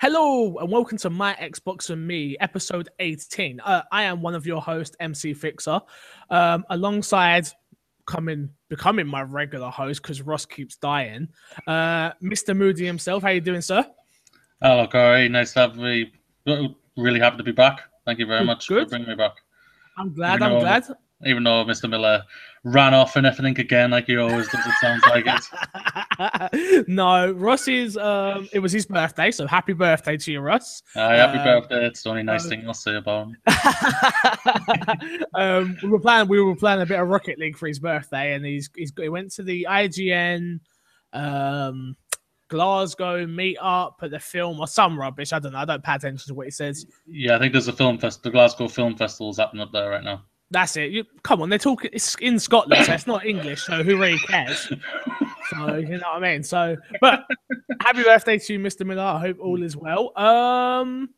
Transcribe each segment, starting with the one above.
Hello and welcome to My Xbox and Me, episode 18. Uh, I am one of your hosts, MC Fixer, um, alongside coming becoming my regular host because Ross keeps dying. Uh, Mr. Moody himself, how you doing, sir? Hello, Corey. Nice to have me. Really happy to be back. Thank you very much good. for bringing me back. I'm glad. I'm glad. Even though Mr. Miller ran off and everything again, like he always does, it sounds like it. no, Ross's. Um, it was his birthday, so happy birthday to you, Ross. Uh, happy Uh, birthday. It's the only nice uh, thing I'll say about him. um, we were playing. We were playing a bit of Rocket League for his birthday, and he's he's he went to the IGN um, Glasgow meetup at the film or some rubbish. I don't know. I don't pay attention to what he says. Yeah, I think there's a film fest. The Glasgow Film Festival is happening up there right now. That's it. You, come on, they're talking. It's in Scotland, so it's not English. So who really cares? So you know what I mean. So, but happy birthday to you, Mr. Miller. I hope all is well. Um,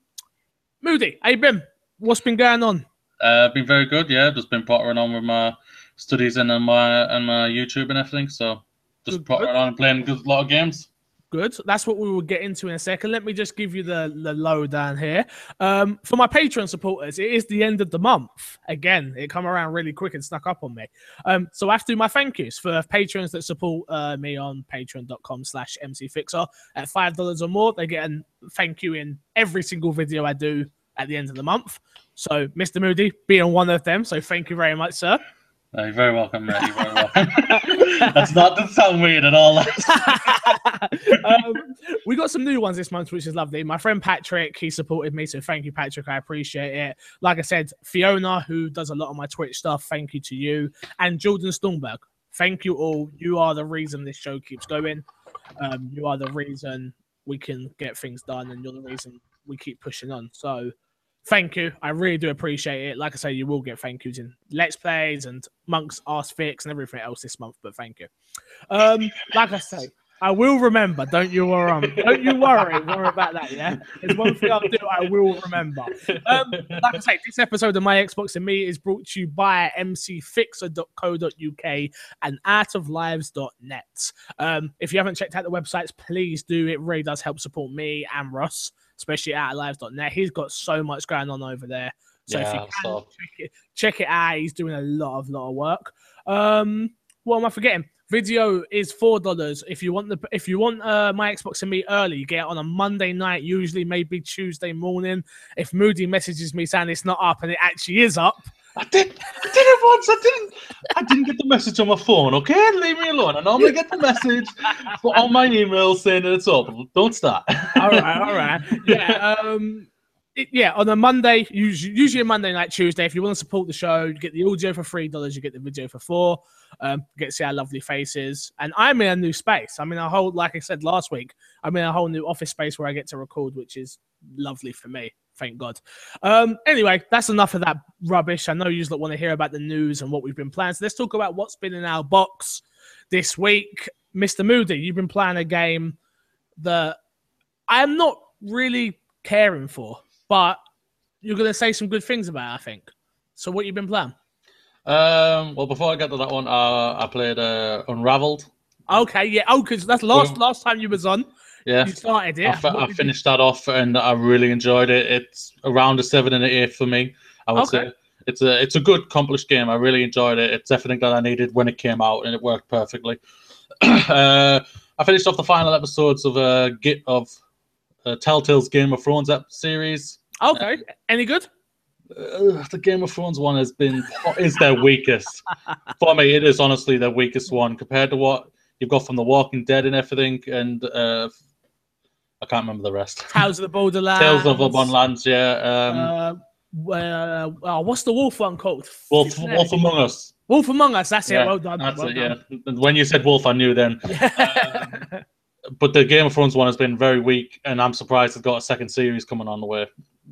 Moody, you? What's been going on? Uh, been very good. Yeah, just been pottering on with my studies and on my and my YouTube and everything. So just Good, pottering good. on and playing a good lot of games. Good. That's what we will get into in a second. Let me just give you the, the lowdown here. Um, for my Patreon supporters, it is the end of the month. Again, it come around really quick and snuck up on me. Um, so I have to do my thank yous for patrons that support uh, me on patreon.com slash mcfixer. At $5 or more, they get a thank you in every single video I do at the end of the month. So Mr. Moody being one of them. So thank you very much, sir. Uh, you're very welcome, mate. You're very welcome. That's not doesn't sound weird at all. um, we got some new ones this month, which is lovely. My friend Patrick, he supported me, so thank you, Patrick. I appreciate it. Like I said, Fiona, who does a lot of my Twitch stuff, thank you to you, and Jordan Stormberg. Thank you all. You are the reason this show keeps going. Um, you are the reason we can get things done, and you're the reason we keep pushing on. So, thank you. I really do appreciate it. Like I say, you will get thank yous in Let's Plays and Monk's Ask Fix and everything else this month, but thank you. Um, like I say, I will remember. Don't you worry. um, Don't you worry. Worry about that. Yeah, there's one thing I'll do. I will remember. Um, like I say, this episode of my Xbox and me is brought to you by mcfixer.co.uk and artoflives.net. Um, if you haven't checked out the websites, please do. It really does help support me and Ross, especially at lives.net. He's got so much going on over there. So if you can so- check it, check it out, he's doing a lot of lot of work. Um, what am I forgetting? Video is four dollars. If you want the if you want uh, my Xbox and me early, you get it on a Monday night, usually maybe Tuesday morning. If Moody messages me saying it's not up and it actually is up, I did. I did it once. I didn't. I didn't get the message on my phone. Okay, leave me alone. I normally get the message on my email saying that it's up. Don't start. all right, all right, yeah, um, yeah. On a Monday, usually, usually a Monday night, Tuesday. If you want to support the show, you get the audio for three dollars. You get the video for four. Um, you get to see our lovely faces. And I'm in a new space. I'm in a whole, like I said last week, I'm in a whole new office space where I get to record, which is lovely for me. Thank God. Um, anyway, that's enough of that rubbish. I know you lot want to hear about the news and what we've been playing. So let's talk about what's been in our box this week. Mr. Moody, you've been playing a game that I'm not really caring for, but you're going to say some good things about, it, I think. So, what you've been playing? Um. Well, before I get to that one, uh, I played uh, Unraveled. Okay, yeah. Oh, because that's last Well- last time you was on. Yeah. You started it. I, fi- I did you- finished that off and I really enjoyed it. It's around a seven and an eight for me. I would Okay. say it's a it's a good accomplished game. I really enjoyed it. It's everything that I needed when it came out and it worked perfectly. uh, I finished off the final episodes of uh, Git of uh, Telltale's Game of Thrones ep- series. Okay. Any good? Uh, the Game of Thrones one has been is their weakest for me. It is honestly their weakest one compared to what you've got from The Walking Dead and everything. And uh, I can't remember the rest. Tales of the Borderlands. Tales of the Borderlands, yeah. Um, Uh, uh, oh, what's the wolf one called? Wolf, Wolf Among Us. Wolf Among Us. That's Yeah, it. Well done. That's well it, yeah. When you said Wolf, I knew then. done. But the Game of Thrones one has been very weak, and I'm surprised it's got a second series coming on the way.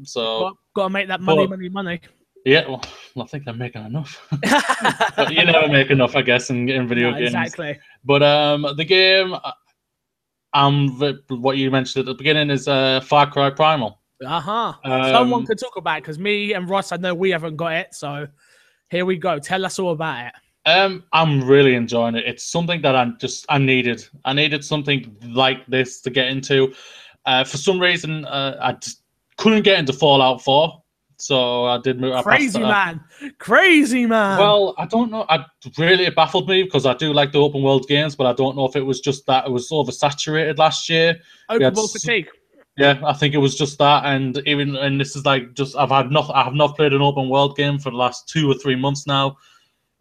So, got, got to make that money, Well- money, money. yeah, well, I think they're making enough. but you never make enough, I guess, in, in video No, games. exactly. But um, the game, um, what you mentioned at the beginning is uh, Far Cry Primal. Uh huh. Um, Someone could talk about it because me and Ross, I know we haven't got it. So here we go. Tell us all about it. Um, I'm really enjoying it. It's something that I'm just I needed. I needed something like this to get into. Uh, for some reason, uh, I just couldn't get into Fallout 4, so I did move. I Crazy man, crazy man. Well, I don't know. I really it baffled me because I do like the open world games, but I don't know if it was just that it was oversaturated last year. open world fatigue. Yeah, I think it was just that, and even and this is like just I've had not I have not played an open world game for the last two or three months now,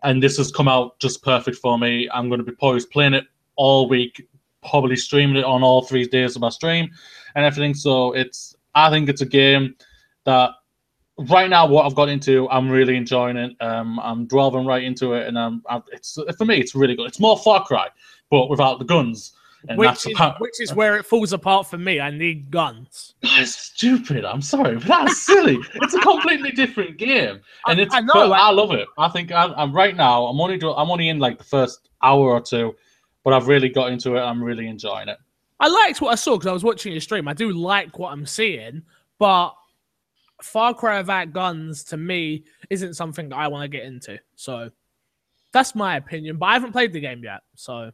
and this has come out just perfect for me. I'm going to be poised playing it all week, probably streaming it on all three days of my stream and everything. So it's I think it's a game that right now what I've got into, I'm really enjoying it. Um, I'm delving right into it, and um, I, it's for me it's really good. It's more Far Cry, but without the guns. And Which that's is, which is where it falls apart for me. I need guns. That's stupid. I'm sorry, but that's silly. it's a completely different game, and I- it's. I know, but I- I love it. I think I, I'm right now. I'm only. do- I'm only in like the first hour or two, but I've really got into it. I'm really enjoying it. I liked what I saw because I was watching your stream. I do like what I'm seeing, but Far Cry without guns to me isn't something that I want to get into. So that's my opinion. But I haven't played the game yet. So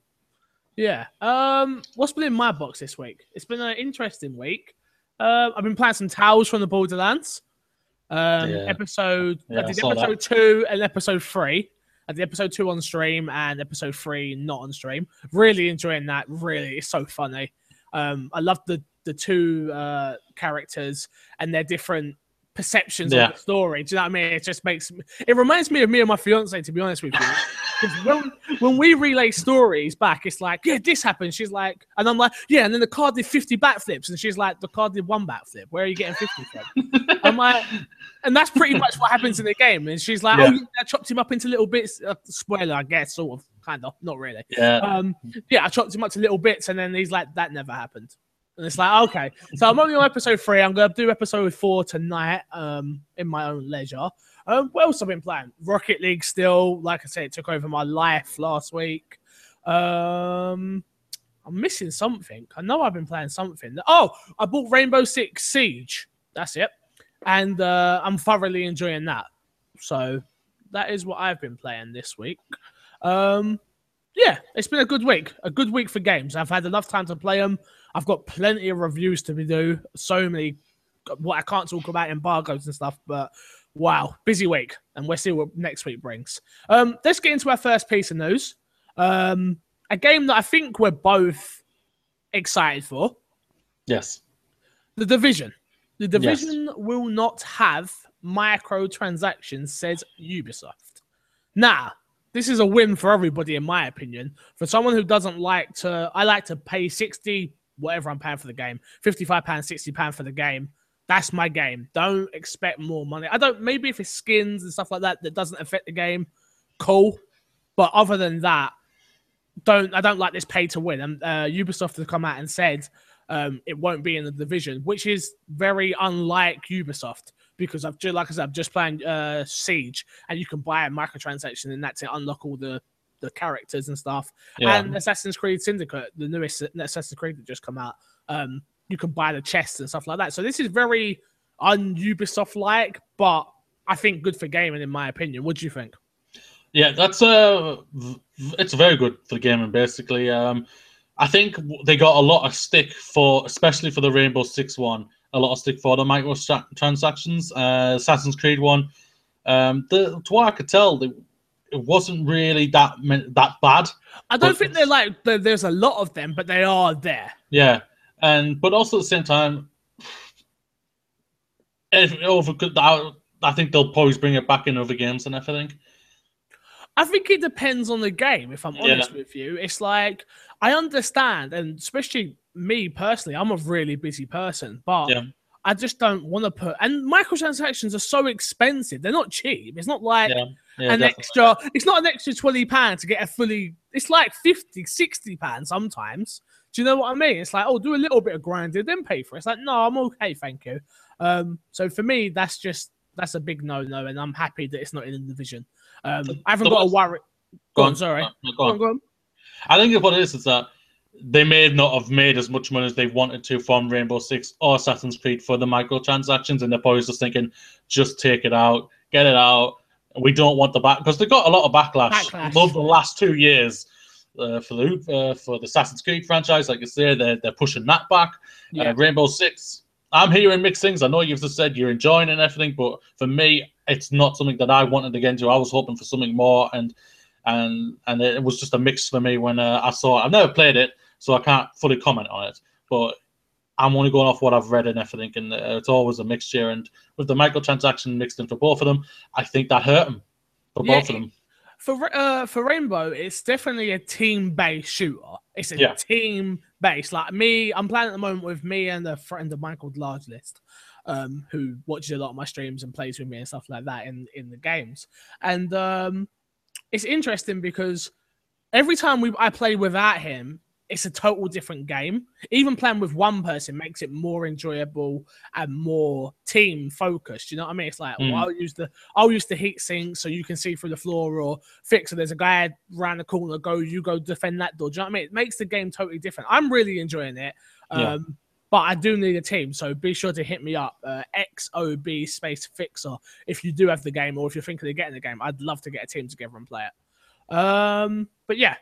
yeah. Um, what's been in my box this week? It's been an interesting week. Uh, I've been playing some Tales from the Borderlands. Um, Yeah. episode Yeah, I I did that. episode two and episode three. I did episode two on stream and episode three not on stream. Really enjoying that. Really, it's so funny. Um, I love the the two uh, characters and their different perceptions Yeah. of the story. Do you know what I mean? It just makes me- it reminds me of me and my fiance. To be honest with you, 'Cause when when we relay stories back, it's like, yeah, this happened. She's like, and I'm like, yeah, and then the car did 50 backflips, and she's like, the car did one backflip. Where are you getting 50 from? I'm like, and that's pretty much what happens in the game. And she's like, Yeah. oh, yeah, I chopped him up into little bits. Uh, spoiler, I guess, sort of, kind of, not really. Yeah, Um, yeah, I chopped him up to little bits, and then he's like, that never happened. And it's like, okay. So I'm only on episode three. I'm gonna do episode four tonight, um, in my own leisure. Um, what else have been playing? Rocket League still. Like I said, it took over my life last week. Um, I'm missing something. I know I've been playing something. Oh, I bought Rainbow Six Siege. That's it, and uh, I'm thoroughly enjoying that. So that is what I've been playing this week. Um, yeah, it's been a good week. A good week for games. I've had enough time to play them. I've got plenty of reviews to do. So many, what I can't talk about embargoes and stuff. But wow, busy week, and we'll see what next week brings. Um, let's get into our first piece of news. Um, a game that I think we're both excited for. yes, The Division. The Yes. Division will not have microtransactions, says Ubisoft. Now, this is a win for everybody, in my opinion. For someone who doesn't like to, I like to pay 60, whatever I'm paying for the game, £55, £60 for the game. That's my game. Don't expect more money. I don't, maybe if it's skins and stuff like that that doesn't affect the game, cool. But other than that, don't I don't like this pay to win. And uh, Ubisoft have come out and said um, it won't be in the division, which is very unlike Ubisoft because I've just like I said, I'm just playing uh, Siege, and you can buy a microtransaction, and that's to unlock all the the characters and stuff. yeah, And Assassin's Creed Syndicate, the newest Assassin's Creed that just come out, um, you can buy the chests and stuff like that. So this is very un Ubisoft like, but I think good for gaming in my opinion. What do you think? yeah. That's uh, it's very good for gaming. Basically, um, I think they got a lot of stick for, especially for the Rainbow Six one, a lot of stick for the microtransactions. Uh, Assassin's Creed one, um, the to what I could tell, they, it wasn't really that that bad. I don't think they're like there's a lot of them, but they are there. Yeah, and but also at the same time, if over I, I think they'll probably bring it back in other games and everything. I think it depends on the game. If I'm Yeah. honest with you, it's like I understand, and especially me personally, I'm a really busy person, but Yeah. I just don't want to put. And microtransactions are so expensive; they're not cheap. It's not like Yeah, yeah, an definitely. extra. It's not an extra twenty pound to get a fully. It's like 50 60 pounds sometimes. Do you know what I mean? It's like, oh, do a little bit of grinding, then pay for it. It's like, no, I'm okay, thank you. Um, so for me, that's just that's a big no no, and I'm happy that it's not in the division. Um, I haven't So got to what's- worry. Go on, sorry. No, no, Go go on, on. go on. I think what it is is that they may not have made as much money as they wanted to from Rainbow Six or Assassin's Creed for the microtransactions, and they're probably just thinking, just take it out, get it out. We don't want the back because they got a lot of backlash, Backlash. over the last two years uh, for the uh, for the Assassin's Creed franchise. Like you say, they're they're pushing that back. Yeah. Uh, Rainbow Six. I'm hearing mixed things. I know you've just said you're enjoying it and everything, but for me, it's not something that I wanted to get into. I was hoping for something more, and and and it was just a mix for me when uh, I saw. It. I've never played it, so I can't fully comment on it. But I'm only going off what I've read and everything, and uh, it's always a mixture. And with the microtransaction mixed in for both of them, I think that hurt them for Yeah, both of them. For uh, for Rainbow, it's definitely a team based shooter. It's a Yeah. team based. Like me, I'm playing at the moment with me and a friend of mine called Large List, um, who watches a lot of my streams and plays with me and stuff like that in in the games. And um, it's interesting because every time we I play without him, it's a total different game. Even playing with one person makes it more enjoyable and more team focused. You know what I mean? It's like well, Mm. I'll use the I'll use the heat sink so you can see through the floor or fix. So there's a guy around the corner. Go, you go defend that door. Do you know what I mean? It makes the game totally different. I'm really enjoying it. Um, Yeah. But I do need a team, so be sure to hit me up, uh, XOB Space Fixer, if you do have the game or if you're thinking of getting the game. I'd love to get a team together and play it. Um, but yeah,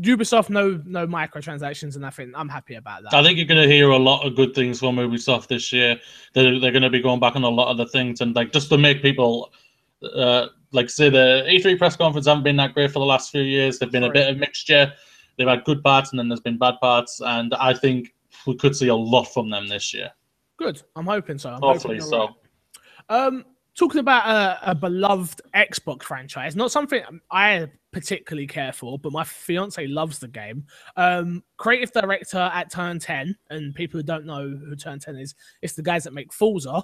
Ubisoft, no no microtransactions and nothing. I'm happy about that. I think you're going to hear a lot of good things from Ubisoft this year. They're, they're going to be going back on a lot of the things and like just to make people, uh, like say the E3 press conference haven't been that great for the last few years. They've been a bit of mixture. They've had good parts and then there's been bad parts, and I think we could see a lot from them this year. Good. I'm hoping so. I'm Hopefully hoping so. right. Um, talking about a, a beloved Xbox franchise, not something I particularly care for, but my fiance loves the game. Um, creative director at Turn 10, and people who don't know who Turn 10 is, it's the guys that make Forza,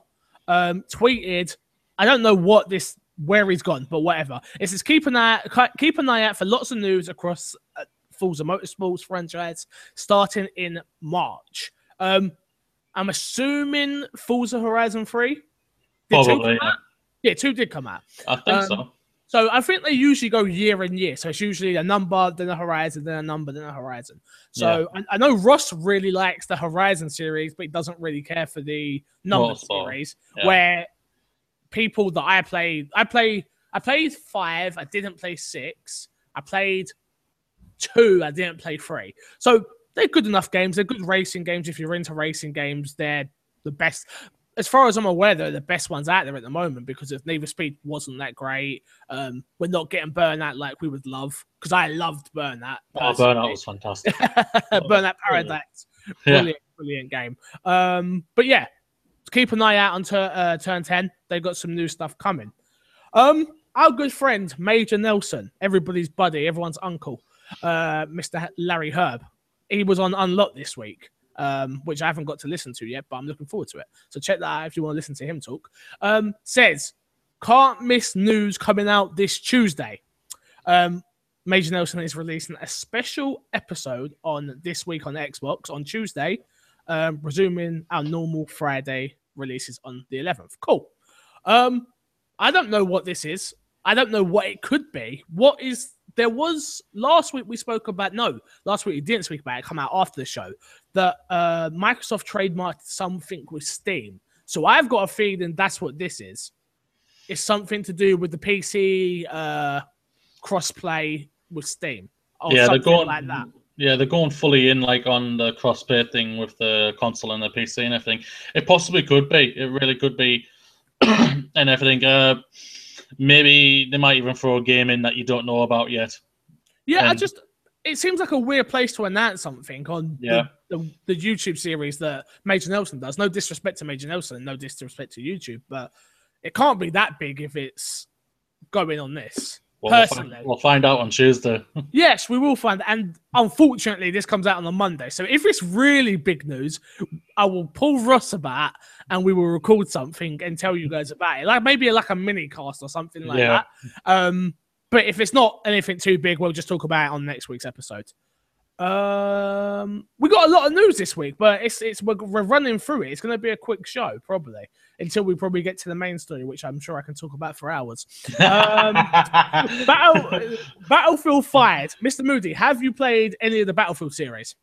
um, tweeted, I don't know what this where he's gone, but whatever. It says keep an eye keep an eye out for lots of news across uh, Forza Motorsports franchise starting in March. Um, I'm assuming Forza Horizon 3. Did two Probably, come out? Yeah, two did come out. I think Um, so. So I think they usually go year and year. So it's usually a number, then a horizon, then a number, then a horizon. So I, I know Ross really likes the Horizon series, but he doesn't really care for the number series. yeah. Where people that I played, I play, I played five. I didn't play six. I played two. I didn't play three. So they're good enough games. They're good racing games. If you're into racing games, they're the best. As far as I'm aware, they're the best ones out there at the moment because if Need for Speed wasn't that great, um, we're not getting Burnout like we would love. Because I loved Burnout. Oh, Burnout was fantastic. Burnout Paradise. Yeah. Brilliant, brilliant game. Um, but yeah, keep an eye out on tur- uh, turn 10. They've got some new stuff coming. Um, our good friend, Major Nelson, everybody's buddy, everyone's uncle, uh, Mr. Larry Hryb. He was on Unlock this week, um, which I haven't got to listen to yet, but I'm looking forward to it. So check that out if you want to listen to him talk. Um, says, can't miss news coming out this Tuesday. Um, Major Nelson is releasing a special episode on this week on Xbox on Tuesday, um, resuming our normal Friday releases on the 11th. Cool. Um, I don't know what this is. I don't know what it could be. What is there was last week we spoke about no last week we didn't speak about it come out after the show that uh Microsoft trademarked something with Steam. So I've got a feeling that's what this is. It's something to do with the PC uh crossplay with Steam. Or yeah, they're going like that. Yeah, they're going fully in like on the crossplay thing with the console and the PC and everything. It possibly could be. It really could be, and everything. Uh, maybe they might even throw a game in that you don't know about yet. Yeah, I um, just it seems like a weird place to announce something on Yeah. the, the, the YouTube series that Major Nelson does. No disrespect to Major Nelson, no disrespect to YouTube, but it can't be that big if it's going on this. Well, we'll, find, we'll find out on Tuesday. Yes, we will find. And unfortunately, this comes out on a Monday. So if it's really big news, I will pull Ross about and we will record something and tell you guys about it. Like maybe like a mini cast or something like Yeah. that. Um, but if it's not anything too big, we'll just talk about it on next week's episode. Um, we got a lot of news this week, but it's it's we're, we're running through it. It's going to be a quick show probably until we probably get to the main story, which I'm sure I can talk about for hours. Um, Battle, Battlefield Fired, Mr. Moody, have you played any of the Battlefield series?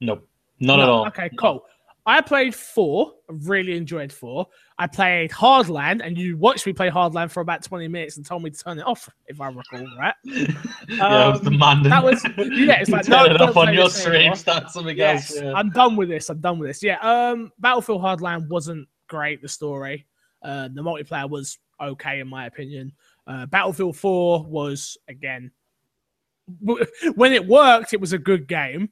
nope, not at all. Okay, cool. I played four. Really enjoyed four. I played Hardline, and you watched me play Hardline for about twenty minutes and told me to turn it off, if I recall right. yeah, it was Um, demanding. that was- yeah, it's like, Turn no, it don't on your stream. anymore. Start something Yes, else. Yeah. I'm done with this. I'm done with this. Yeah. Um, Battlefield Hardline wasn't great. The story, uh, the multiplayer was okay in my opinion. Uh, Battlefield 4 was again, w- when it worked, it was a good game,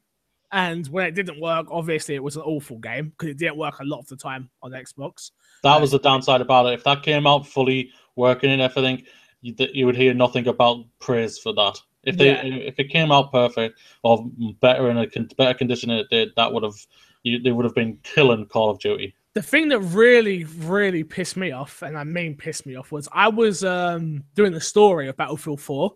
and when it didn't work, obviously it was an awful game because it didn't work a lot of the time on Xbox. That was the downside about it. If that came out fully working and everything, you, you would hear nothing about praise for that. If they Yeah. if it came out perfect or better in a con- better condition it did, that would have you, they would have been killing Call of Duty. The thing that really, really pissed me off, and I mean pissed me off, was I was um, doing the story of Battlefield 4,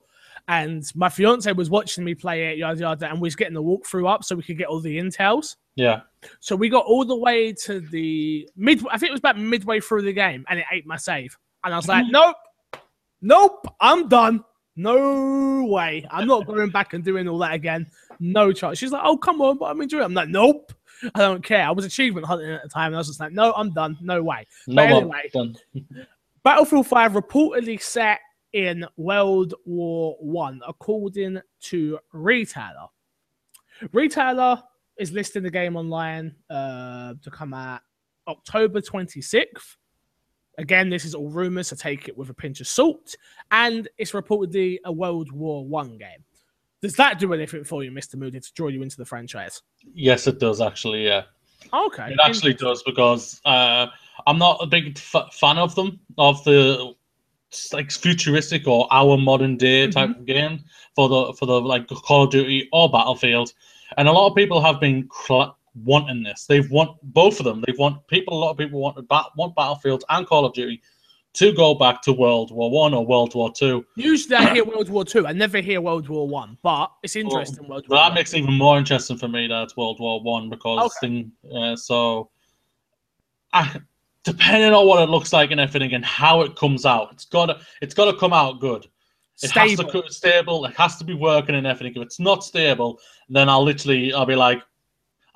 and my fiance was watching me play it, yada yada, and we was getting the walkthrough up so we could get all the intels. Yeah, So we got all the way to the mid. I think it was about midway through the game, and it ate my save. And I was like, nope, nope, I'm done. No way. I'm not going back and doing all that again. No chance. She's like, oh come on, but I'm enjoying. it. I'm like, nope. I don't care. I was achievement hunting at the time, and I was just like, no, I'm done. No way. no anyway. done. Battlefield 5 reportedly set in World War One, according to Retailer. Retailer is listing the game online uh, to come out October 26th. Again, this is all rumors, so take it with a pinch of salt. And it's reportedly a World War One game. Does that do anything for you, Mr. Moody, to draw you into the franchise? Yes, it does actually. Yeah, Okay. it actually does because uh, I'm not a big f- fan of them of the like futuristic or our modern day type of game for the for the like Call of Duty or Battlefield, and a lot of people have been cl- wanting this. They've want both of them. They've want people. A lot of people want bat- want Battlefield and Call of Duty to go back to World War One or World War Two. Usually I hear World War Two. I never hear World War One, but it's interesting. War that makes it even more interesting for me that it's World War One because thing, uh, so I, depending on what it looks like and everything and how it comes out, it's gotta it's gotta come out good. It has Stable. to co- stable. It has to be working and everything. If it's not stable, then I'll literally I'll be like,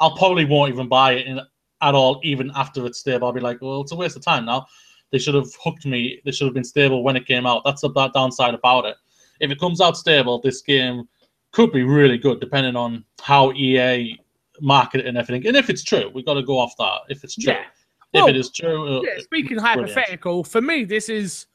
I'll probably won't even buy it in, at all. Even after it's stable, I'll be like, well, it's a waste of time now. They should have hooked me. They should have been stable when it came out. That's the bad downside about it. If it comes out stable, this game could be really good, depending on how EA market it and everything. And if it's true, we've got to go off that. If it's true, Yeah. if it is true, uh, yeah, speaking hypothetical, for me, this is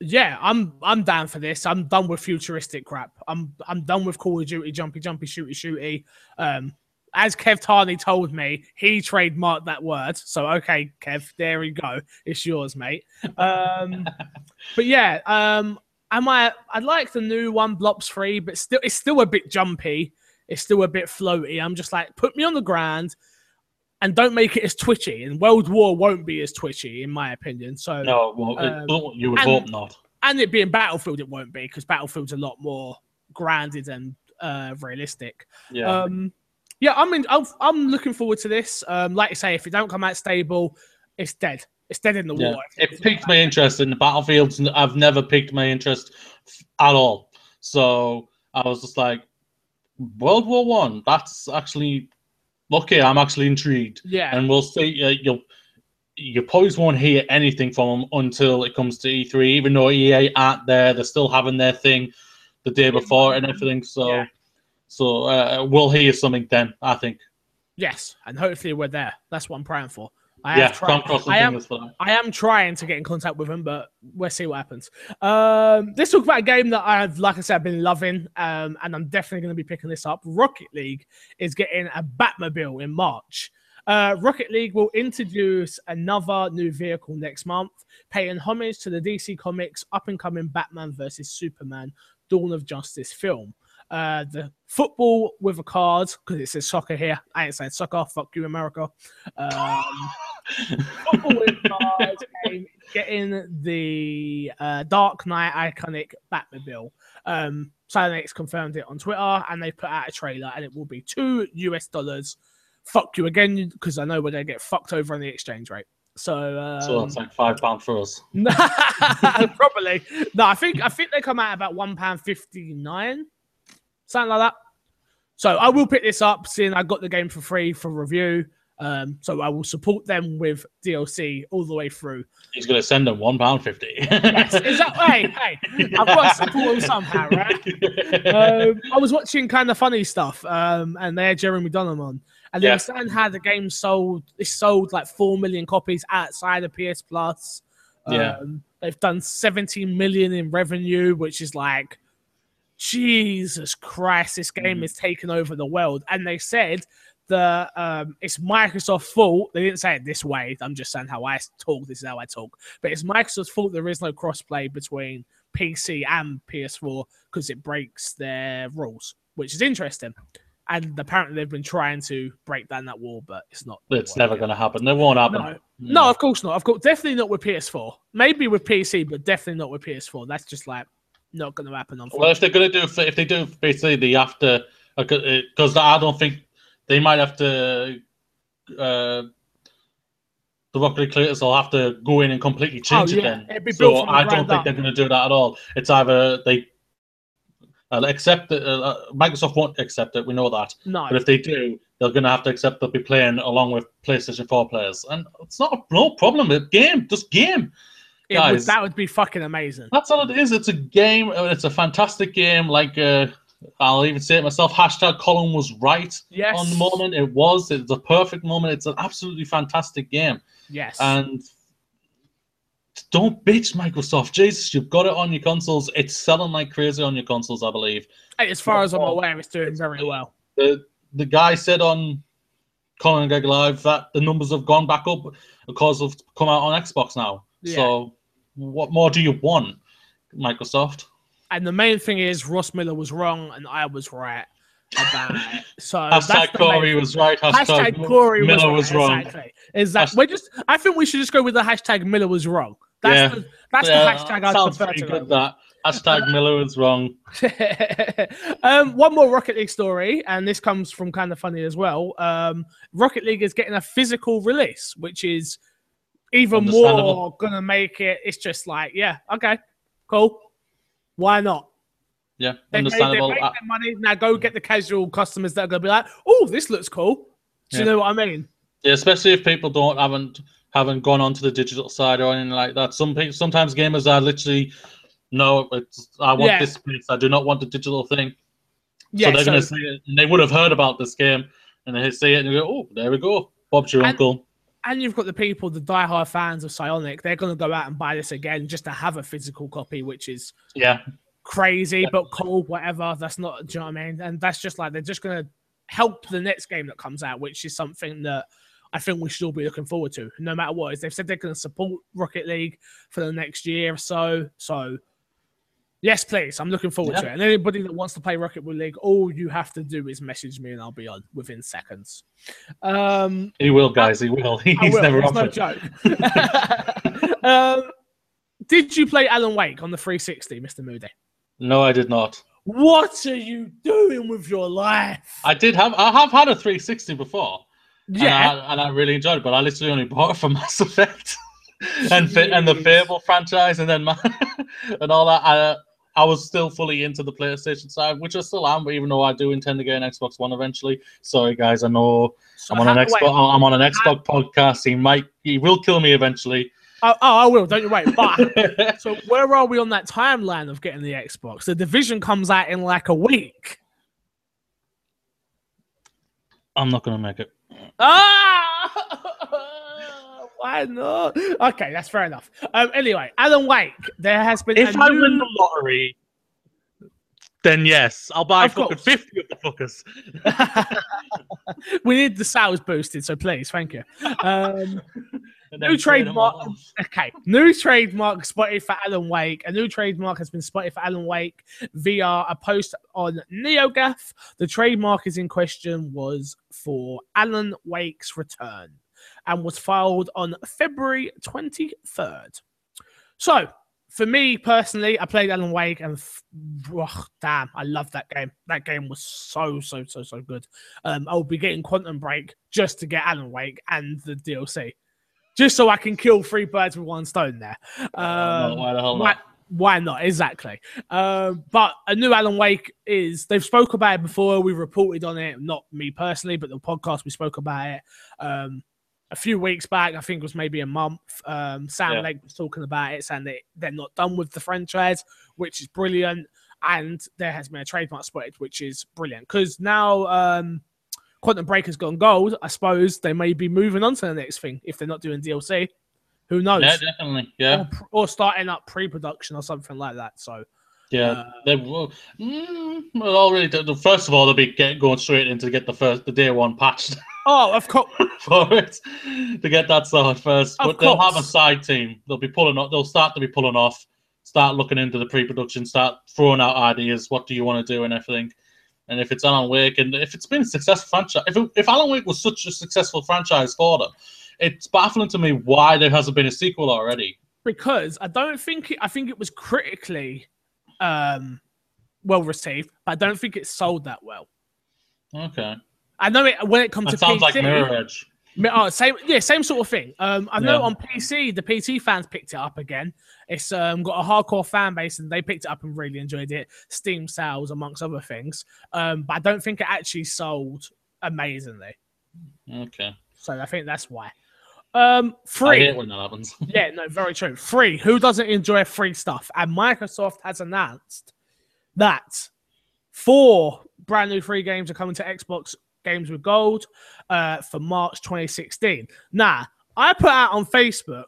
yeah, I'm I'm down for this. I'm done with futuristic crap. I'm I'm done with Call of Duty, jumpy, jumpy, shooty, shooty. Um, as Kev Tarney told me, he trademarked that word. So okay, Kev, there we go. It's yours, mate. Um, but yeah, um, am I? I like the new one, Blops Free, but still, it's still a bit jumpy. It's still a bit floaty. I'm just like, put me on the ground and don't make it as twitchy. And World War won't be as twitchy, in my opinion. So, no, well, Um, well, you would and- hope not. and it being Battlefield, it won't be because Battlefield's a lot more grounded and uh, realistic. Yeah, Um, yeah, I'm in, I'm, I'm looking forward to this. Um, like I say, if it don't come out stable, it's dead. It's dead in the yeah. water. It piqued my interest in the battlefields. and I've never piqued my interest at all. So I was just like, World War One. That's actually okay. I'm actually intrigued. Yeah, and we'll see. Uh, you'll you probably won't hear anything from them until it comes to E3. Even though EA aren't there, they're still having their thing the day before and everything. So, Yeah. So uh, we'll hear something then. I think. yes, and hopefully we're there. That's what I'm praying for. I yeah, have tried- come cross some I am, fingers for that. I am trying to get in contact with him, but we'll see what happens. Um, let's talk about a game that I've, like I said, I've been loving, um, and I'm definitely going to be picking this up. Rocket League is getting a Batmobile in March. Uh, Rocket League will introduce another new vehicle next month, paying homage to the DC Comics up and coming Batman versus Superman Dawn of Justice film. Uh, the football with a card because it says soccer here. I ain't saying soccer. Fuck you, America. Um, football with game, getting the uh, Dark Knight iconic Batmobile. Um, Psyonix confirmed it on Twitter, and they put out a trailer, and it will be two US dollars. Fuck you again, because I know we're gonna get fucked over on the exchange rate. So, um, so it's like five pound for us. probably no. I think I think they come out about one pound fifty nine, something like that. So I will pick this up, seeing I got the game for free for review. Um, so I will support them with DLC all the way through. He's going to send them one pound fifty. Yes, is that hey hey? I've got to support them somehow, right? um, I was watching kind of funny stuff, um, and they had Jeremy Dunham on, and they Yeah. were saying how the game sold. It sold like four million copies outside of PS Plus. Yeah. Um, they've done 17 million in revenue, which is like, Jesus Christ, this game Mhm. is taking over the world. And they said that um, it's Microsoft's fault. They didn't say it this way. I'm just saying how I talk. This is how I talk. But it's Microsoft's fault there is no crossplay between PC and PS4 because it breaks their rules, which is interesting. And apparently they've been trying to break down that wall, but it's not. it's never going to happen. It won't happen. No, no, of course not. Of course, definitely not with PS4. Maybe with PC, but definitely not with PS4. That's just like not going to happen. On well, if they're going to do, if they do, basically, they have to, because I don't think they might have to. Uh, the Rocket League creators will have to go in and completely change Oh, it. Then, It'd be so I don't think up. they're going to do that at all. It's either they uh, accept it. Uh, Microsoft won't accept it. We know that. no, But if they do, they're going to have to accept they'll be playing along with PlayStation 4 players, and it's not a no problem. It's game, just game. It would, guys. that would be fucking amazing. That's all it is. It's a game. It's a fantastic game. Like uh, I'll even say it myself. Hashtag Colin was right Yes. on the moment. It was. It's a perfect moment. It's an absolutely fantastic game. Yes. And don't bitch, Microsoft. Jesus, you've got it on your consoles. It's selling like crazy on your consoles, I believe. As far as I'm aware, it's doing very well. The the guy said on Colin and Greg Live that the numbers have gone back up because of come out on Xbox now. Yeah. So what more do you want, Microsoft? And the main thing is Ross Miller was wrong and I was right about it. So Hashtag Corey was right. Hashtag, Hashtag Corey Miller was, was wrong. Exactly. We're just. I think we should just go with the hashtag Miller was wrong. That's Yeah. the that's Yeah, the hashtag I sounds prefer pretty good. That hashtag Miller was wrong. um, one more Rocket League story, and this comes from kind of funny as well. Um, Rocket League is getting a physical release, which is even more gonna make it. It's just like, yeah, okay, cool. Why not? Yeah, they've understandable. made Uh, their money. Now go get the casual customers that are gonna be like, oh, this looks cool. Do you Yeah. know what I mean? yeah, especially if people don't haven't haven't gone onto the digital side or anything like that. Some people, sometimes gamers are literally, no, it's, I want Yeah. this piece. I do not want the digital thing. Yeah. so they're so- to see it, and they would have heard about this game, and they see it and they go, "Oh, there we go, Bob's your And- uncle." And you've got the people, the diehard fans of Psyonix, they're going to go out and buy this again just to have a physical copy, which is Yeah, crazy, but cool, whatever. That's not, do you know what I mean? And that's just like, they're just going to help the next game that comes out, which is something that I think we should all be looking forward to, no matter what. Is they've said they're going to support Rocket League for the next year or so. So, yes, please. I'm looking forward to it. And anybody that wants to play Rocket League, all you have to do is message me and I'll be on within seconds. Um, he will, guys. He will. He's will. never It's off no joke. um, did you play Alan Wake on the 360, Mr. Moody? No, I did not. What are you doing with your life? I did have. I have had a 360 before. yeah, and I, and I really enjoyed it. But I literally only bought it for Mass Effect and and the. Fable franchise, and then Ma- and all that. I I was still fully into the PlayStation side, which I still am. But even though I do intend to get an Xbox One eventually. Sorry, guys. I know So I'm on an Xbox. I'm on an Xbox podcast. He might. He will kill me eventually. oh, oh, I will. Don't you wait. But so where are we on that timeline of getting the Xbox? The division comes out in like a week. I'm not gonna make it. Ah, why not? Okay, that's fair enough. Um, anyway, Alan Wake. There has been If a I new- win the lottery, then yes, I'll buy Of fucking course. 50 of the fuckers. we need the sales boosted, so please, thank you. Um, New then trade them trademark. okay, new trademark spotted for Alan Wake. A new trademark has been spotted for Alan Wake via a post on NeoGaf. The trademark is in question was for Alan Wake's return and was filed on February 23rd. So, for me personally, I played Alan Wake and ugh, damn, I love that game. That game was so, so, so, so good. Um, I'll be getting Quantum Break just to get Alan Wake and the DLC, just so I can kill three birds with one stone there. Oh, Um, why the hell not? why not? Exactly. Um, but a new Alan Wake is they've spoke about it before. We reported on it, not me personally, but the podcast we spoke about it um, a few weeks back. I think it was maybe a month. Um, Sam Yeah. Lake was talking about it, saying that they're not done with the franchise, which is brilliant. And there has been a trademark spotted, which is brilliant because now um, Quantum Break has gone gold. I suppose they may be moving on to the next thing if they're not doing DLC. Who knows? Yeah, definitely. Yeah, or, or starting up pre-production or something like that. So yeah. uh, they will. Mm, well, already. First of all, they'll be get, going straight into get the first the day one patch oh, of course, for it to get that started first. Of but they'll have a side team. They'll be pulling off. They'll start to be pulling off. Start looking into the pre-production. Start throwing out ideas. What do you want to do and everything. And if it's Alan Wake, and if it's been a successful franchise, if, it, if Alan Wake was such a successful franchise for them, it's baffling to me why there hasn't been a sequel already. because I don't think it, I think it was critically um, well received, but I don't think it sold that well. Okay, I know it when it comes that to sounds PC. like Mirror Edge. Oh, same, yeah, same sort of thing. Um, I know Yeah. on PC, the PC fans picked it up again. It's um, got a hardcore fan base, and they picked it up and really enjoyed it. Steam sales, amongst other things. Um, but I don't think it actually sold amazingly. Okay, So I think that's why. Um, I free. hate when that happens. Yeah, no, very true. Free. Who doesn't enjoy free stuff? And Microsoft has announced that four brand new free games are coming to Xbox Games with Gold uh, for March 2016. Now, I put out on Facebook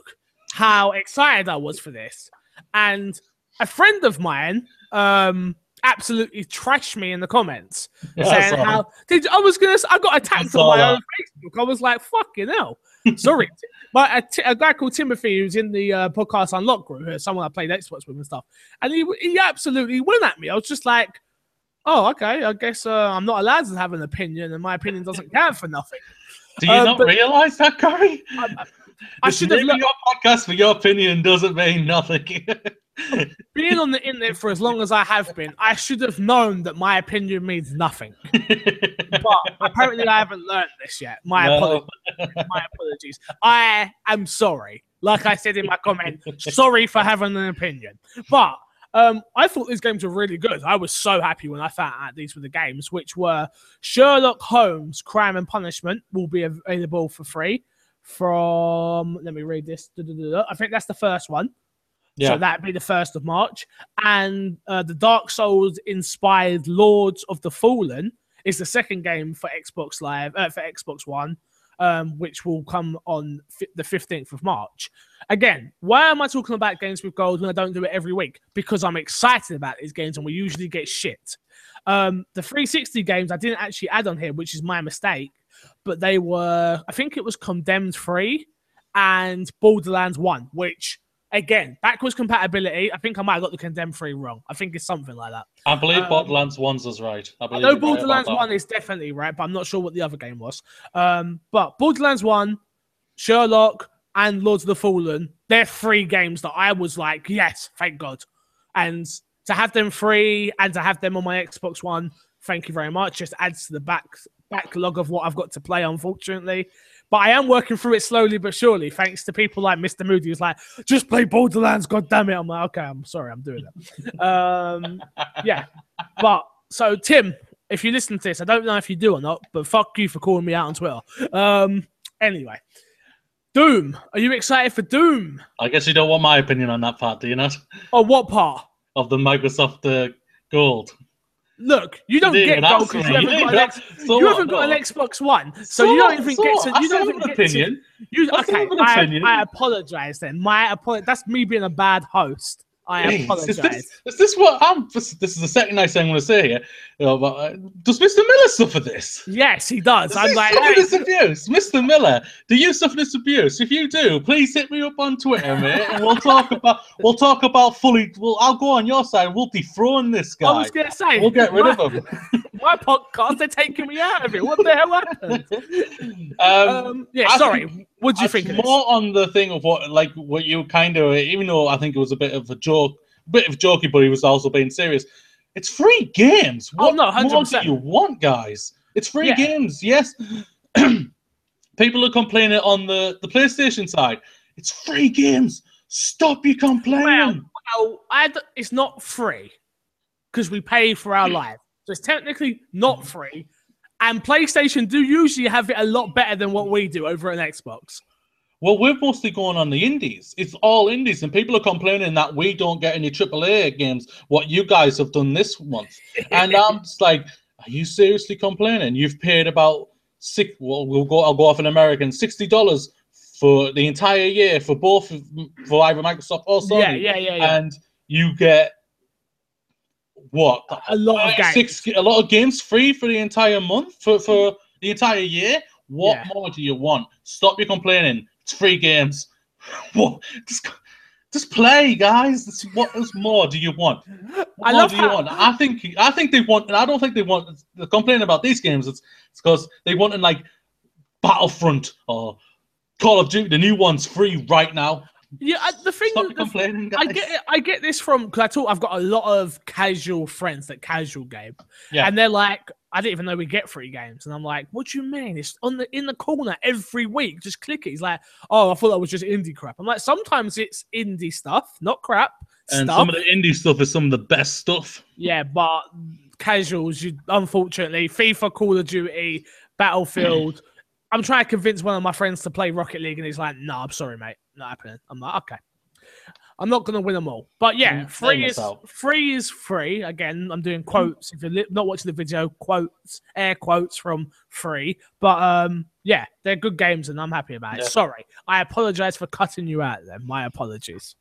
how excited I was for this, and a friend of mine um, absolutely trashed me in the comments Yeah, I saying saw how did I was gonna I got attacked saw on my that. own Facebook. I was like, fucking hell. Sorry. but a, t- a guy called Timothy who's in the uh, podcast Unlock group, uh, someone I played Xbox with and stuff, and he he absolutely went at me. I was just like, oh, okay, I guess uh, I'm not allowed to have an opinion, and my opinion doesn't count for nothing. Do you Uh, not but- realize that, Corey? I, I Just should have looked, your podcast for your opinion doesn't mean nothing. being on the internet for as long as I have been. I should have known that my opinion means nothing. But apparently, I haven't learned this yet. My No. apologies. my apologies. I am sorry. Like I said in my comment, sorry for having an opinion. But um, I thought these games were really good. I was so happy when I found out these were the games, which were Sherlock Holmes Crime and Punishment will be available for free from, let me read this. I think that's the first one. yeah. So that'd be the first of March. And uh, the Dark Souls inspired Lords of the Fallen is the second game for Xbox Live uh, for Xbox One, um, which will come on fi- the fifteenth of March. Again, why am I talking about games with gold when I don't do it every week? Because I'm excited about these games and we usually get shit. Um, the 360 games I didn't actually add on here, which is my mistake, but they were I think it was Condemned Free and Borderlands One, which again backwards compatibility. I think I might have got the Condemned Free wrong. I think it's something like that. I believe um, Borderlands 1's is right. I I believe know you're right Borderlands. One is definitely right, but I'm not sure what the other game was. Um, but Borderlands One, Sherlock, and Lords of the Fallen, they're three games that I was like, yes, thank God. And to have them free and to have them on my Xbox One, thank you very much. Just adds to the back backlog of what I've got to play, unfortunately. But I am working through it slowly but surely, thanks to people like Mr. Moody, who's like, just play Borderlands, god damn it. I'm like, okay, I'm sorry, I'm doing that. um, yeah. But so Tim, if you listen to this, I don't know if you do or not, but fuck you for calling me out on Twitter. Um, anyway, Doom. Are you excited for Doom? I guess you don't want my opinion on that part, do you not? Oh, what part? Of the Microsoft uh, Gold. Look, you don't didn't get gold because you haven't You got an, X- so you haven't got an Xbox One, so, you don't even so get to. I You still don't have even an get to. opinion. You I okay? have an I, opinion. I apologize then. My apology. That's me being a bad host. I Hey, apologize. Is this, is this what I'm? This, this is the second nice thing I'm going to say here. You know, but, uh, does Mr. Miller suffer this? Yes, he does. Does I'm he like, suffer hey, this abuse, Mr. Miller? Do you suffer this abuse? If you do, please hit me up on Twitter, mate, and we'll talk about we'll talk about fully. Well, I'll go on your side. We'll dethrone this guy. I was gonna say, We'll get rid my, of him. my podcast. They're taking me out of it. What the hell happened? um, Um, yeah, I sorry. What do you It's think more on the thing of what, like, what you kind of, even though I think it was a bit of a joke, bit of jokey, but he was also being serious. It's free games. Oh, What no, more do 100%. you want, guys? It's free Yeah. games. Yes. People are complaining on the the PlayStation side. It's free games. Stop your complaining. Well, Well, d- it's not free because we pay for our live, so it's technically not free. And PlayStation do usually have it a lot better than what we do over at Xbox. Well, we're mostly going on the indies. It's all indies, and people are complaining that we don't get any AAA games. What you guys have done this month, and I'm just like, are you seriously complaining? You've paid about six. Well, we'll go. I'll go off an American sixty dollars for the entire year for both for either Microsoft or Sony. Yeah, yeah, yeah, yeah. And you get what a lot of games. six a lot of games free for the entire month for for the entire year. What Yeah. more do you want? Stop your complaining. It's free games. What? Just, just play, guys. This, what else more do you want? What I more love do you how- want? I think I think they want. And I don't think they want. The complaining about these games. It's because they want in like Battlefront or Call of Duty. The new one's free right now. Yeah, I- the thing. Stop the- complaining, guys. I get it. I get this from because I talk. I've got a lot of casual friends that casual game, Yeah. and they're like, I didn't even know we get free games, and I'm like, what do you mean? It's on the in the corner every week. Just click it. He's like, oh, I thought that was just indie crap. I'm like, sometimes it's indie stuff, not crap and stuff. some of the indie stuff is some of the best stuff. Yeah, but casuals, you unfortunately, FIFA, Call of Duty, Battlefield. I'm trying to convince one of my friends to play Rocket League, and he's like, "No, I'm sorry, mate, not happening." I'm like, "Okay." I'm not gonna win them all, but yeah, Mm, free is free is free. Again, I'm doing quotes. If you're not watching the video, quotes, air quotes from free. But um, yeah, they're good games, and I'm happy about it. Yeah. Sorry, I apologize for cutting you out. Then my apologies.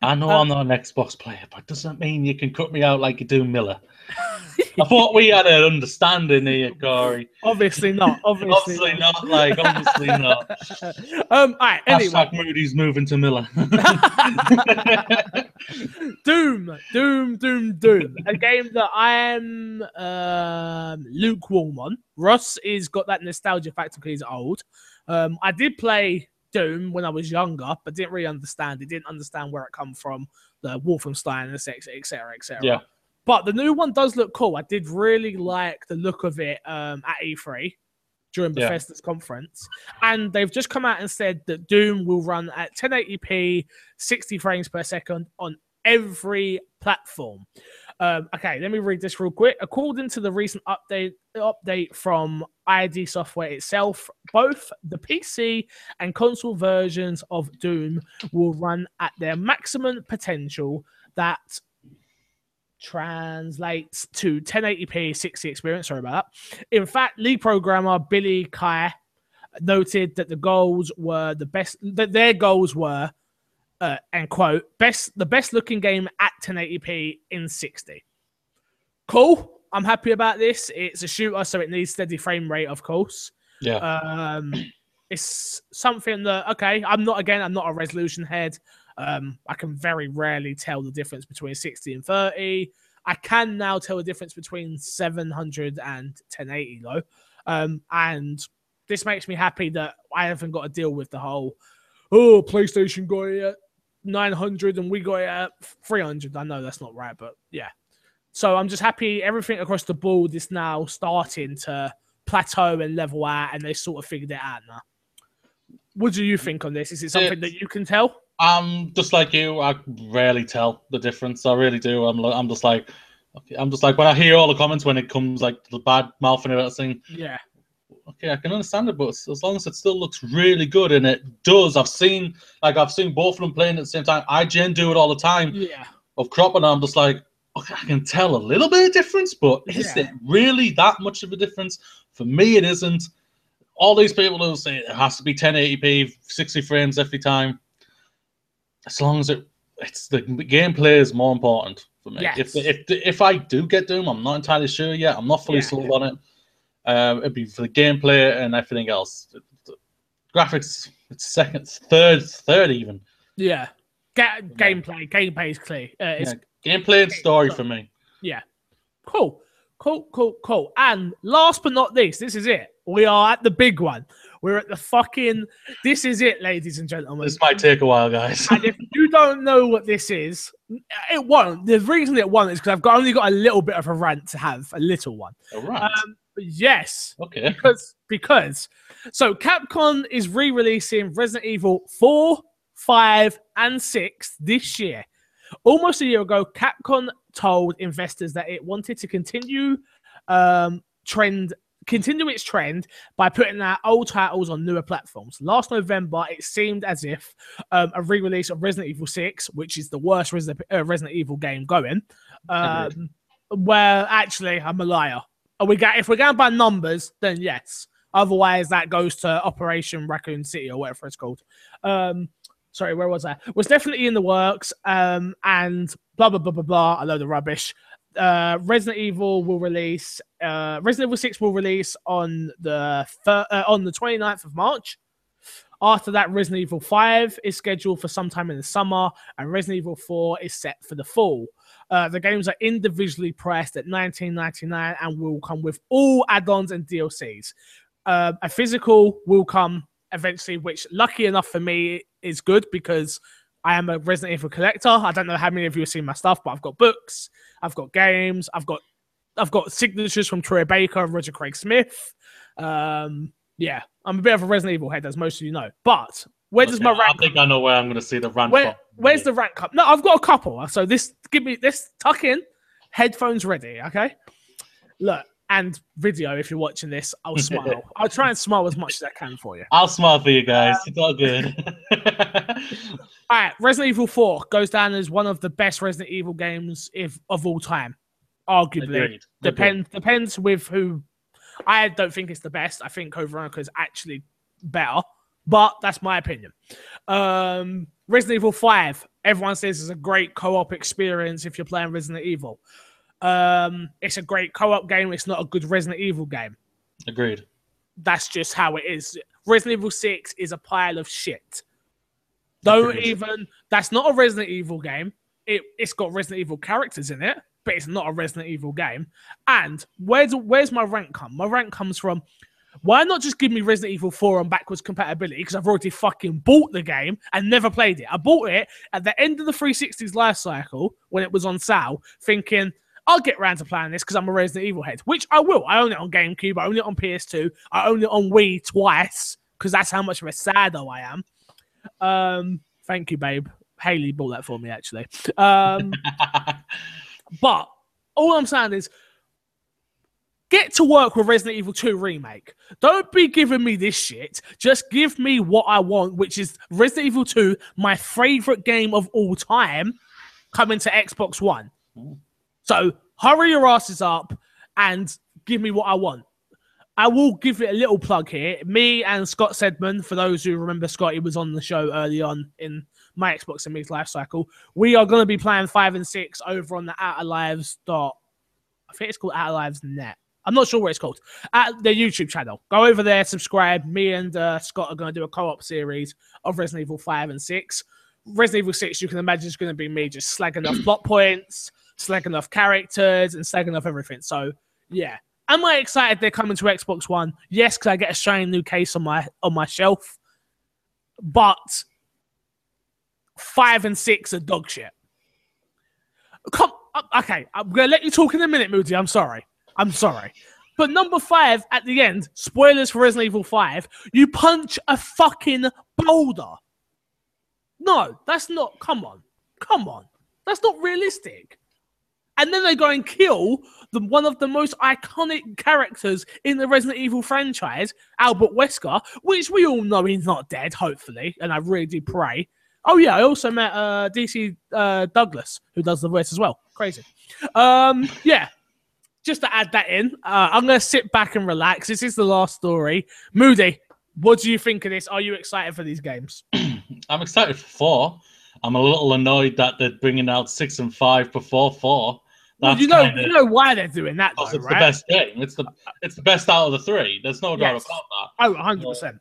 I know Uh, I'm not an Xbox player, but doesn't mean you can cut me out like you do Miller. I thought we had an understanding here, Corey. Obviously not. Obviously, Obviously not. Like, obviously not. um, all right. Anyway, Hashtag Moody's moving to Miller. Doom, Doom, Doom, Doom. A game that I am um, lukewarm on. Ross is got that nostalgia factor because he's old. Um, I did play Doom when I was younger, but didn't really understand it. Didn't understand where it come from, the Wolfenstein, etc., etc., etc. Yeah. But the new one does look cool. I did really like the look of it um, at E3 during Yeah. Bethesda's conference. And they've just come out and said that Doom will run at 1080p, 60 frames per second on every platform. Um, okay, let me read this real quick. According to the recent update update from ID Software itself, both the PC and console versions of Doom will run at their maximum potential. That translates to 1080p 60 experience. Sorry about that. In fact, lead programmer Billy Khan noted that the goals were the best. That their goals were, uh, and quote, best the best looking game at 1080p in 60. Cool. I'm happy about this. It's a shooter, so it needs steady frame rate, of course. yeah. Um, it's something that okay. I'm not again. I'm not a resolution head. Um, I can very rarely tell the difference between 60 and 30. I can now tell the difference between 700 and 1080 though. Um, and this makes me happy that I haven't got to deal with the whole oh PlayStation got it 900 and we got it at 300. I know that's not right, but yeah. So I'm just happy everything across the board is now starting to plateau and level out, and they sort of figured it out now. What do you think on this? Is it something that you can tell? I'm just like you. I rarely tell the difference. I really do. I'm. I'm just like. I'm just like when I hear all the comments when it comes like the bad mouthing about thing. Yeah. Okay, I can understand it, but as long as it still looks really good and it does, I've seen like I've seen both of them playing at the same time. IGN do it all the time Yeah. of crop, and I'm just like, okay, I can tell a little bit of difference, but is Yeah. it really that much of a difference? For me, it isn't. All these people who say it has to be 1080p, 60 frames every time. As long as it, it's the gameplay is more important for me. If if if I do get Doom, I'm not entirely sure yet. I'm not fully Yeah. sold on it. Um, it'd be for the gameplay and everything else. Graphics, it's second, third, third even. Yeah. Ga- gameplay. Gameplay is clear. Uh, it's Yeah, gameplay and story for me. Yeah, cool. Cool, cool, cool. And last but not least, this is it. We are at the big one. We're at the fucking. This is it, ladies and gentlemen. This might take a while, guys. and if you don't know what this is, it won't. The reason it won't is because I've got, only got a little bit of a rant to have, a little one. All right. Um, yes, okay. because because so Capcom is re-releasing Resident Evil 4, 5, and 6 this year. Almost a year ago, Capcom told investors that it wanted to continue um, trend continue its trend by putting out old titles on newer platforms. Last November, it seemed as if um, a re-release of Resident Evil 6, which is the worst Resident, uh, Resident Evil game going, um, well, actually, I'm a liar. We got if we're going by numbers, then yes. Otherwise, that goes to Operation Raccoon City or whatever it's called. Um, sorry, where was I? Was definitely in the works. Um, and blah blah blah blah blah. I load the rubbish. Uh, Resident Evil will release. Uh, Resident Evil Six will release on the uh, on the 29th of March. After that, Resident Evil 5 is scheduled for sometime in the summer, and Resident Evil 4 is set for the fall. Uh, the games are individually priced at 19.99 and will come with all add-ons and DLCs. Uh, a physical will come eventually, which lucky enough for me is good because I am a Resident Evil collector. I don't know how many of you have seen my stuff, but I've got books, I've got games, I've got I've got signatures from Troy Baker and Roger Craig Smith. Um, yeah, I'm a bit of a Resident Evil head, as most of you know. But where does my rank? I think I know where I'm going to see the rank. Where, where's the rank up? No, I've got a couple. So this, give me this. Tuck in, headphones ready. Okay. Look, and video if you're watching this. I'll smile. I'll try and smile as much as I can for you. I'll smile for you guys. Um, it's all good. all right, Resident Evil 4 goes down as one of the best Resident Evil games if of all time. Arguably, Agreed. depends depends with who. I don't think it's the best. I think Code Veronica is actually better, but that's my opinion. Um, Resident Evil 5, everyone says is a great co-op experience if you're playing Resident Evil. Um, it's a great co-op game. It's not a good Resident Evil game. Agreed. That's just how it is. Resident Evil Six is a pile of shit. Don't Agreed. even. That's not a Resident Evil game. It it's got Resident Evil characters in it, but it's not a Resident Evil game. And where's where's my rank come? My rank comes from why not just give me Resident Evil 4 on backwards compatibility? Because I've already fucking bought the game and never played it. I bought it at the end of the 360's life cycle when it was on sale, thinking I'll get around to playing this because I'm a Resident Evil head, which I will. I own it on GameCube, I own it on PS2, I own it on Wii twice because that's how much of a saddo I am. Um, thank you, babe. Haley bought that for me actually. Um, but all I'm saying is get to work with Resident Evil 2 remake. Don't be giving me this shit. Just give me what I want, which is Resident Evil 2, my favorite game of all time, coming to Xbox One. So hurry your asses up and give me what I want. I will give it a little plug here. Me and Scott Sedman, for those who remember Scott, he was on the show early on in my Xbox and Me's life cycle. We are going to be playing five and six over on the Outer Lives dot. I think it's called Outer Lives Net. I'm not sure what it's called. At the YouTube channel. Go over there, subscribe. Me and uh, Scott are going to do a co-op series of Resident Evil 5 and 6. Resident Evil 6, you can imagine, is going to be me just slagging off plot points, slagging off characters, and slagging off everything. So, yeah. Am I excited they're coming to Xbox One? Yes, because I get a shiny new case on my on my shelf. But five and six are dog shit. Come, uh, okay, I'm gonna let you talk in a minute, Moody. I'm sorry. I'm sorry. But number five at the end, spoilers for Resident Evil 5, you punch a fucking boulder. No, that's not. Come on. Come on. That's not realistic. And then they go and kill the, one of the most iconic characters in the Resident Evil franchise, Albert Wesker, which we all know he's not dead, hopefully, and I really do pray. Oh yeah, I also met uh, DC uh, Douglas, who does the voice as well. Crazy. Um, yeah, just to add that in, uh, I'm going to sit back and relax. This is the last story. Moody, what do you think of this? Are you excited for these games? I'm excited for four. I'm a little annoyed that they're bringing out six and five before four. Well, you know, you know why they're doing that. Though, it's right? the best game. It's the it's the best out of the three. There's no doubt yes. about that. Oh, 100 percent.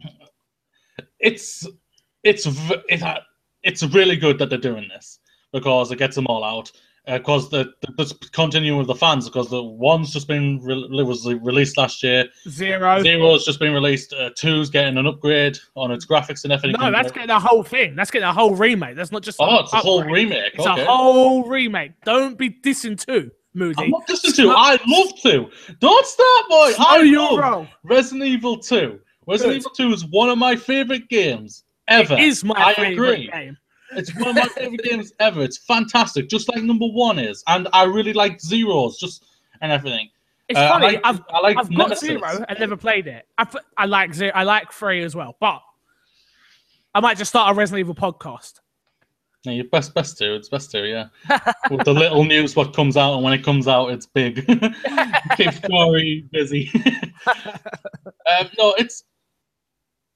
It's it's it's it's really good that they're doing this because it gets them all out because uh, the, the, the continuing with the fans because the one's just been re- was released last year. Zero. Zero's just been released. Uh, two's getting an upgrade on its graphics and everything. No, that's getting a whole thing. That's getting a whole remake. That's not just. Oh, it's a whole remake. It's okay. a whole remake. Don't be dissing two. Moody. I'm not dissing two. I love two. Don't start, boy. I love wrong. Resident Evil Two. Resident Good. Evil Two is one of my favorite games ever. It is my I favorite agree. game. It's one of my favorite games ever. It's fantastic, just like number one is, and I really like zeros, just and everything. It's Uh, I funny. like- I've I like I've got zero and never played it. I I like zero. I like three as well, but I might just start a Resident Evil podcast. Yeah, you best best to. It's best to, yeah. With the little news, what comes out, and when it comes out, it's big. Keeps Corey busy. um, no, it's.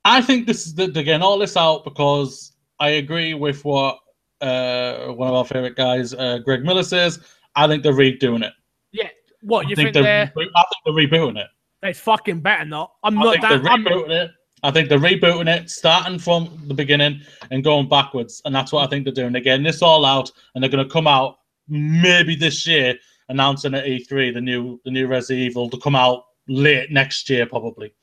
I think this is the, they're getting all this out because I agree with what uh, one of our favorite guys, uh, Greg Miller, says. I think they're redoing it. Yeah. What you I think, think, they're? they're, I think they're rebooting it. They fucking better not. I'm I not think that. they're I'm, rebooting it. I think they're rebooting it, starting from the beginning and going backwards, and that's what I think they're doing. They're getting this all out, and they're going to come out maybe this year, announcing at E3 the new the new Resident Evil to come out late next year probably.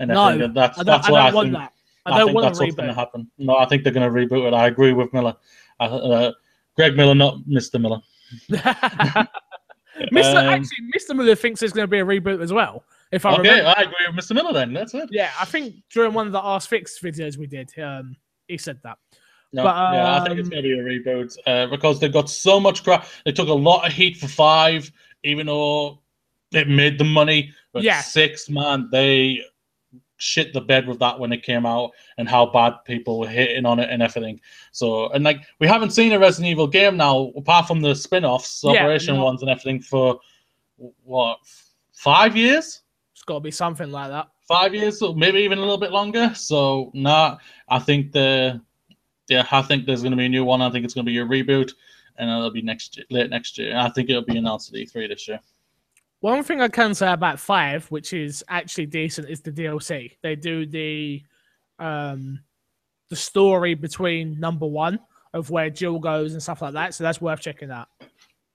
And I No, think that that's I don't, that's I what I want think. that. I I, don't think want that's a what's going to reboot. happen. No, I think they're going to reboot it. I agree with Miller. Uh, uh, Greg Miller, not Mr. Miller. Mr. Um, actually, Mr. Miller thinks there's going to be a reboot as well. If I Okay, remember, I agree with Mr. Miller then. That's it. yeah, I think during one of the Ask Fix videos we did, um, he said that. No, But, yeah, I think it's um, going to be a reboot uh, because they got so much crap. They took a lot of heat for five, even though it made the money. But Yeah. six, man, they shit the bed with that when it came out and how bad people were hitting on it and everything. So, and like, we haven't seen a Resident Evil game now, apart from the spin offs, Yeah, Operation no. ones, and everything for what, five years? It's got to be something like that. five years, or maybe even a little bit longer. So nah, I think the yeah, I think there's going to be a new one. I think it's going to be a reboot, and it'll be next year, late next year. I think it'll be announced at E3 this year. One thing I can say about five, which is actually decent, is the DLC. They do the um the story between number one of where Jill goes and stuff like that. So that's worth checking out.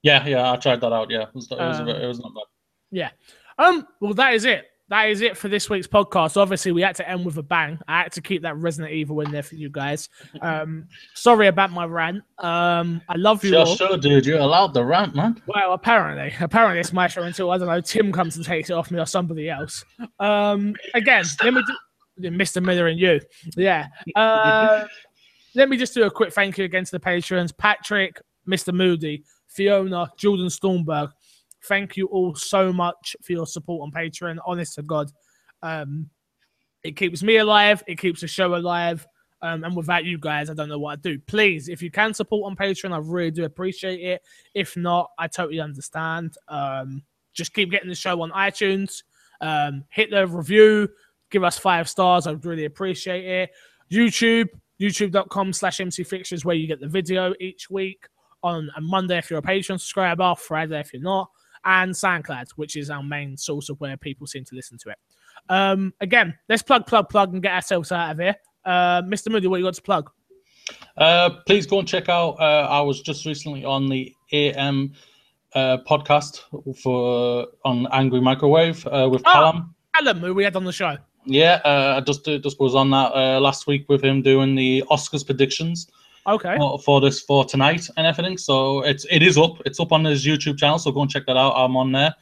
Yeah, yeah, I tried that out. Yeah, it was, it was, Um, it was not bad. Yeah. Um. Well, that is it. That is it for this week's podcast. Obviously, we had to end with a bang. I had to keep that Resident Evil in there for you guys. Um. Sorry about my rant. Um. I love you Sure, all. sure, dude. You're allowed the rant, man. Well, apparently, apparently it's my show until I don't know Tim comes and takes it off me or somebody else. Um, again, let me do Mr. Miller and you, yeah. Uh, let me just do a quick thank you again to the patrons: Patrick, Mr. Moody, Fiona, Jordan Stormberg. Thank you all so much for your support on Patreon. Honest to God, um, it keeps me alive. It keeps the show alive. Um, and without you guys, I don't know what I'd do. Please, if you can support on Patreon, I really do appreciate it. If not, I totally understand. Um, just keep getting the show on iTunes. Um, hit the review, give us five stars. I'd really appreciate it. YouTube, youtube.com slash MC Fixtures, where you get the video each week on a Monday if you're a Patreon subscriber, Friday if you're not, and SoundCloud, which is our main source of where people seem to listen to it. Um, again, let's plug, plug, plug, and get ourselves out of here. Uh, Mr. Moody, what you got to plug? Uh, please go and check out. Uh, I was just recently on the AM uh, podcast for on Angry Microwave uh, with Oh. Callum. Callum, who we had on the show. Yeah, uh, I just uh, just was on that uh, last week with him doing the Oscars predictions Okay. for, for this for tonight and everything. So it's it is up. It's up on his YouTube channel. So go and check that out. I'm on there.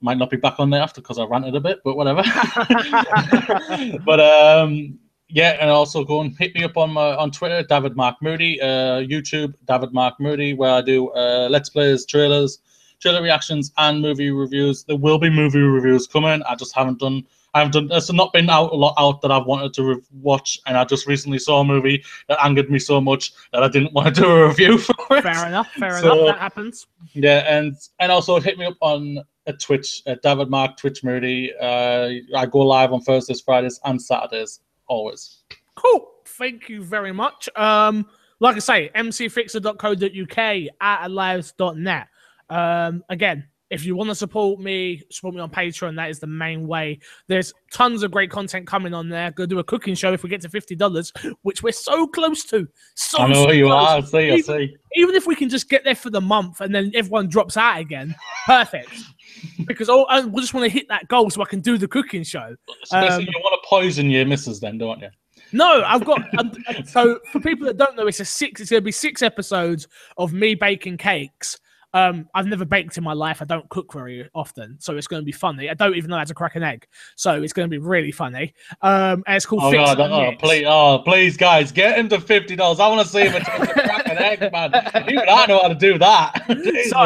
Might not be back on there after because I ranted a bit, but whatever. but um, yeah, and also go and hit me up on my on Twitter, David Mark Moody, uh, YouTube, David Mark Moody, where I do uh, let's plays, trailers, trailer reactions, and movie reviews. There will be movie reviews coming. I just haven't done. I haven't done. It's not been out a lot out that I've wanted to re- watch, and I just recently saw a movie that angered me so much that I didn't want to do a review for it. Fair enough. Fair So- enough. That happens. Yeah, and and also hit me up on a Twitch, uh, David Mark Twitch Moody. Uh, I go live on Thursdays, Fridays, and Saturdays always. Cool. Thank you very much. Um, like I say, mcfixer.co.uk at alives.net. Um, again, if you want to support me, support me on Patreon. That is the main way. There's tons of great content coming on there. Go do a cooking show if we get to fifty dollars, which we're so close to. So I know so who you close. are. I see, I see. Even if we can just get there for the month and then everyone drops out again, perfect. because all, I just want to hit that goal so I can do the cooking show. Especially Um, you want to poison your missus, then, don't you? No, I've got. so for people that don't know, it's a six. It's going to be six episodes of me baking cakes. Um, I've never baked in my life. I don't cook very often, so it's going to be funny. I don't even know how to crack an egg, so it's going to be really funny. Um, and it's called. Oh god! Oh please! Oh please, guys, get him to fifty dollars. I want to see him attempt to crack an egg, man. Even I know how to do that. So,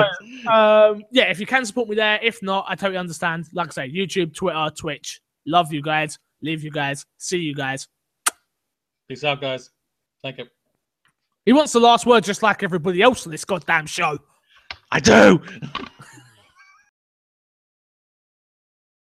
um, yeah, if you can support me there, if not, I totally understand. Like I say, YouTube, Twitter, Twitch. Love you guys. Leave you guys. See you guys. Peace out, guys. Thank you. He wants the last word, just like everybody else on this goddamn show. I do.